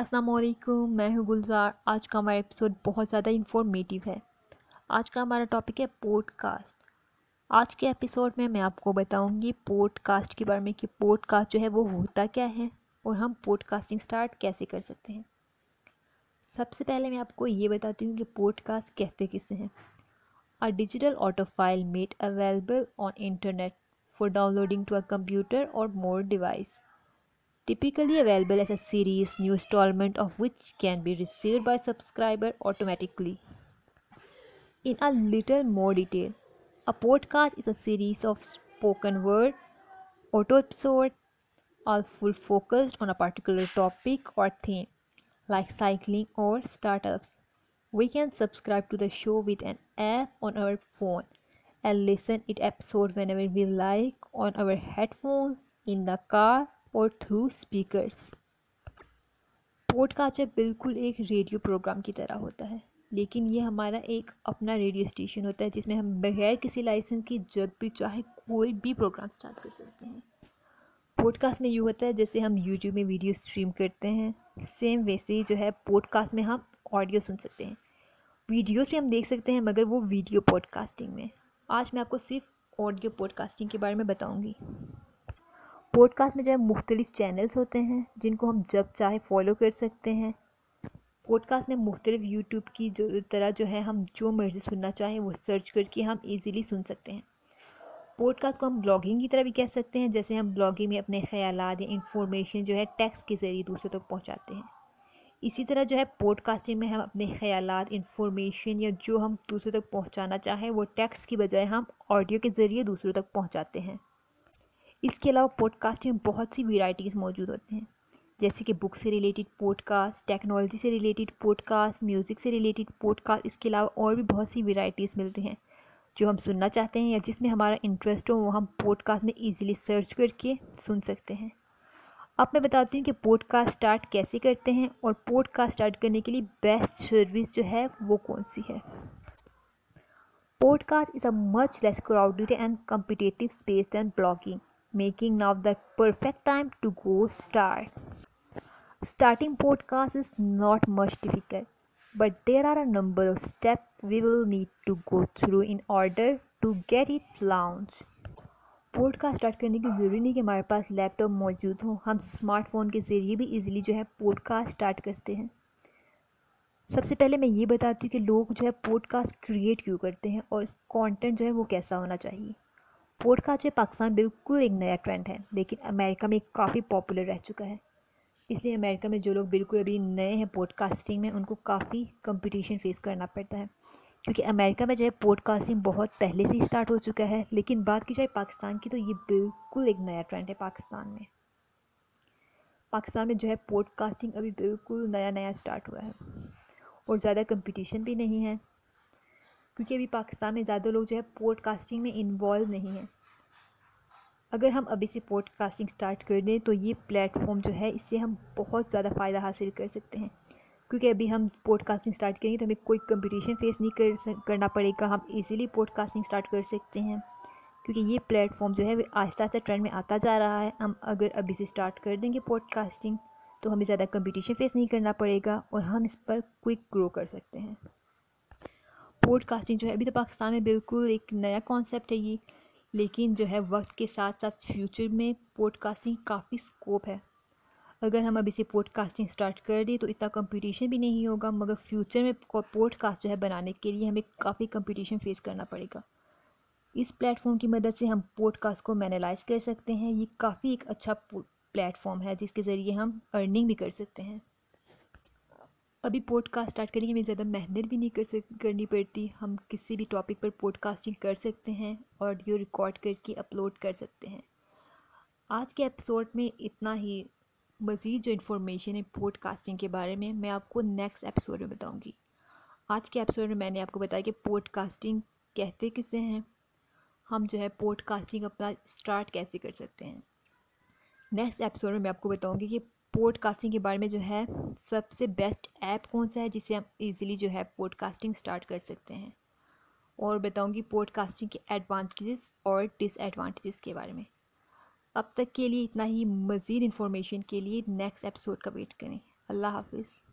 السلام علیکم میں ہوں گلزار آج کا ہمارا ایپیسوڈ بہت زیادہ انفارمیٹیو ہے آج کا ہمارا ٹاپک ہے پوڈ کاسٹ آج کے ایپیسوڈ میں میں آپ کو بتاؤں گی پوڈ کاسٹ کے بارے میں کہ پوڈ کاسٹ جو ہے وہ ہوتا کیا ہے اور ہم پوڈ کاسٹنگ اسٹارٹ کیسے کر سکتے ہیں سب سے پہلے میں آپ کو یہ بتاتی ہوں کہ پوڈ کاسٹ کیسے کسے ہیں a digital audio file made available on internet for downloading to a computer or more device typically available as a series, new installment of which can be received by subscriber automatically. In a little more detail, a podcast is a series of spoken word, auto episodes, all full focused on a particular topic or theme, like cycling or startups. We can subscribe to the show with an app on our phone and listen it episode whenever we like on our headphones, in the car, اور through speakers podcast بالکل ایک radio programme کی طرح ہوتا ہے لیکن یہ ہمارا ایک اپنا ریڈیو اسٹیشن ہوتا ہے جس میں ہم بغیر کسی لائسنس کی جب بھی چاہے کوئی بھی پروگرام اسٹارٹ کر سکتے ہیں پوڈ کاسٹ میں یوں ہوتا ہے جیسے ہم یوٹیوب میں ویڈیو اسٹریم کرتے ہیں سیم ویسے ہی جو ہے پوڈ کاسٹ میں ہم آڈیو سن سکتے ہیں ویڈیو بھی ہم دیکھ سکتے ہیں مگر وہ ویڈیو پوڈ کاسٹنگ میں آج میں آپ کو صرف آڈیو پوڈ کاسٹنگ کے بارے میں بتاؤں گی پوڈ کاسٹ میں جو ہے مختلف چینلس ہوتے ہیں جن کو ہم جب چاہے فالو کر سکتے ہیں پوڈ کاسٹ میں مختلف یوٹیوب کی جو طرح جو ہے ہم جو مرضی سننا چاہیں وہ سرچ کر کے ہم ایزیلی سن سکتے ہیں پوڈ کاسٹ کو ہم بلاگنگ کی طرح بھی کہہ سکتے ہیں جیسے ہم بلاگنگ میں اپنے خیالات یا انفارمیشن جو ہے ٹیکس کے ذریعے دوسرے تک پہنچاتے ہیں اسی طرح جو ہے پوڈ کاسٹنگ میں ہم اپنے خیالات انفارمیشن یا جو ہم دوسرے تک پہنچانا چاہیں وہ ٹیکسٹ کی بجائے ہم آڈیو کے ذریعے دوسروں تک پہنچاتے ہیں اس کے علاوہ پوڈ کاسٹ میں بہت سی ورائٹیز موجود ہوتے ہیں جیسے کہ بک سے ریلیٹڈ پوڈ کاسٹ ٹیکنالوجی سے ریلیٹیڈ پوڈ کاسٹ میوزک سے ریلیٹیڈ پوڈ کاسٹ اس کے علاوہ اور بھی بہت سی ورائٹیز ملتی ہیں جو ہم سننا چاہتے ہیں یا جس میں ہمارا انٹرسٹ ہو وہ ہم پوڈ کاسٹ میں ایزیلی سرچ کر کے سن سکتے ہیں اب میں بتاتی ہوں کہ پوڈ کاسٹ اسٹارٹ کیسے کرتے ہیں اور پوڈ کاسٹ اسٹارٹ کرنے کے لیے بیسٹ سروس جو ہے وہ کون سی ہے podcast is a much less crowded and competitive space than blogging making now the perfect time to go start. Starting podcast is not much difficult, but there are a number of steps we will need to go through in order to get it launched. Podcast start کرنے کی ضروری نہیں کہ ہمارے پاس لیپ top موجود ہوں ہم smart phone کے ذریعے بھی ایزیلی جو ہے پوڈ کاسٹ اسٹارٹ کرتے ہیں سب سے پہلے میں یہ بتاتی ہوں کہ لوگ جو ہے پوڈ کاسٹ کریٹ کیوں کرتے ہیں اور کانٹینٹ جو ہے وہ کیسا ہونا چاہیے پوڈ کاسٹ پاکستان بالکل ایک نیا ٹرینڈ ہے لیکن امریکہ میں کافی پاپولر رہ چکا ہے اس لیے امریکہ میں جو لوگ بالکل ابھی نئے ہیں پوڈ کاسٹنگ میں ان کو کافی کمپٹیشن فیس کرنا پڑتا ہے کیونکہ امریکہ میں جو ہے پوڈ کاسٹنگ بہت پہلے سے ہی اسٹارٹ ہو چکا ہے لیکن بات کی جائے پاکستان کی تو یہ بالکل ایک نیا ٹرینڈ ہے پاکستان میں پاکستان میں جو ہے پوڈ کاسٹنگ ابھی بالکل نیا نیا اسٹارٹ ہوا ہے اور زیادہ کمپٹیشن بھی نہیں ہے کیونکہ ابھی پاکستان میں زیادہ لوگ جو ہے پوڈ کاسٹنگ میں انوالو نہیں ہیں اگر ہم ابھی سے پوڈ کاسٹنگ اسٹارٹ کر دیں تو یہ پلیٹ فارم جو ہے اس سے ہم بہت زیادہ فائدہ حاصل کر سکتے ہیں کیونکہ ابھی ہم پوڈ کاسٹنگ اسٹارٹ کریں گے تو ہمیں کوئی کمپٹیشن فیس نہیں کرنا پڑے گا ہم ایزیلی پوڈ کاسٹنگ اسٹارٹ کر سکتے ہیں کیونکہ یہ پلیٹ فارم جو ہے آہستہ آہستہ ٹرینڈ میں آتا جا رہا ہے ہم اگر ابھی سے اسٹارٹ کر دیں گے پوڈ کاسٹنگ تو ہمیں زیادہ کمپٹیشن فیس نہیں کرنا پڑے گا اور ہم اس پر کوئک گرو کر سکتے ہیں پوڈ کاسٹنگ جو ہے ابھی تو پاکستان میں بالکل ایک نیا کانسیپٹ ہے یہ لیکن جو ہے وقت کے ساتھ ساتھ فیوچر میں پوڈ کاسٹنگ کافی اسکوپ ہے اگر ہم ابھی سے پوڈ کاسٹنگ اسٹارٹ کر دیں تو اتنا کمپٹیشن بھی نہیں ہوگا مگر فیوچر میں پوڈ کاسٹ جو ہے بنانے کے لیے ہمیں کافی کمپٹیشن فیس کرنا پڑے گا اس پلیٹ فارم کی مدد سے ہم پوڈ کاسٹ کو مینالائز کر سکتے ہیں یہ کافی ایک اچھا پلیٹ فارم ہے جس کے ذریعے ہم ارننگ بھی کر سکتے ہیں ابھی پوڈ کاسٹ اسٹارٹ کریں گے زیادہ محنت بھی نہیں کر سک کرنی پڑتی ہم کسی بھی ٹاپک پر پوڈ کاسٹنگ کر سکتے ہیں آڈیو ریکارڈ کر کے اپلوڈ کر سکتے ہیں آج کے ایپیسوڈ میں اتنا ہی مزید جو انفارمیشن ہے پوڈ کاسٹنگ کے بارے میں میں آپ کو نیکسٹ ایپیسوڈ میں بتاؤں گی آج کے ایپیسوڈ میں میں نے آپ کو بتایا کہ پوڈ کاسٹنگ کہتے کسے ہیں ہم جو ہے پوڈ کاسٹنگ اپنا اسٹارٹ کیسے کر سکتے ہیں نیکسٹ ایپیسوڈ میں آپ کو بتاؤں گی کہ پوڈ کاسٹنگ کے بارے میں جو ہے سب سے بیسٹ ایپ کون سا ہے جسے ہم ایزیلی جو ہے پوڈ کاسٹنگ اسٹارٹ کر سکتے ہیں اور بتاؤں گی پوڈ کاسٹنگ کے ایڈوانٹیجز اور ڈس ایڈوانٹیجز کے بارے میں اب تک کے لیے اتنا ہی مزید انفارمیشن کے لیے نیکسٹ ایپیسوڈ کا ویٹ کریں اللہ حافظ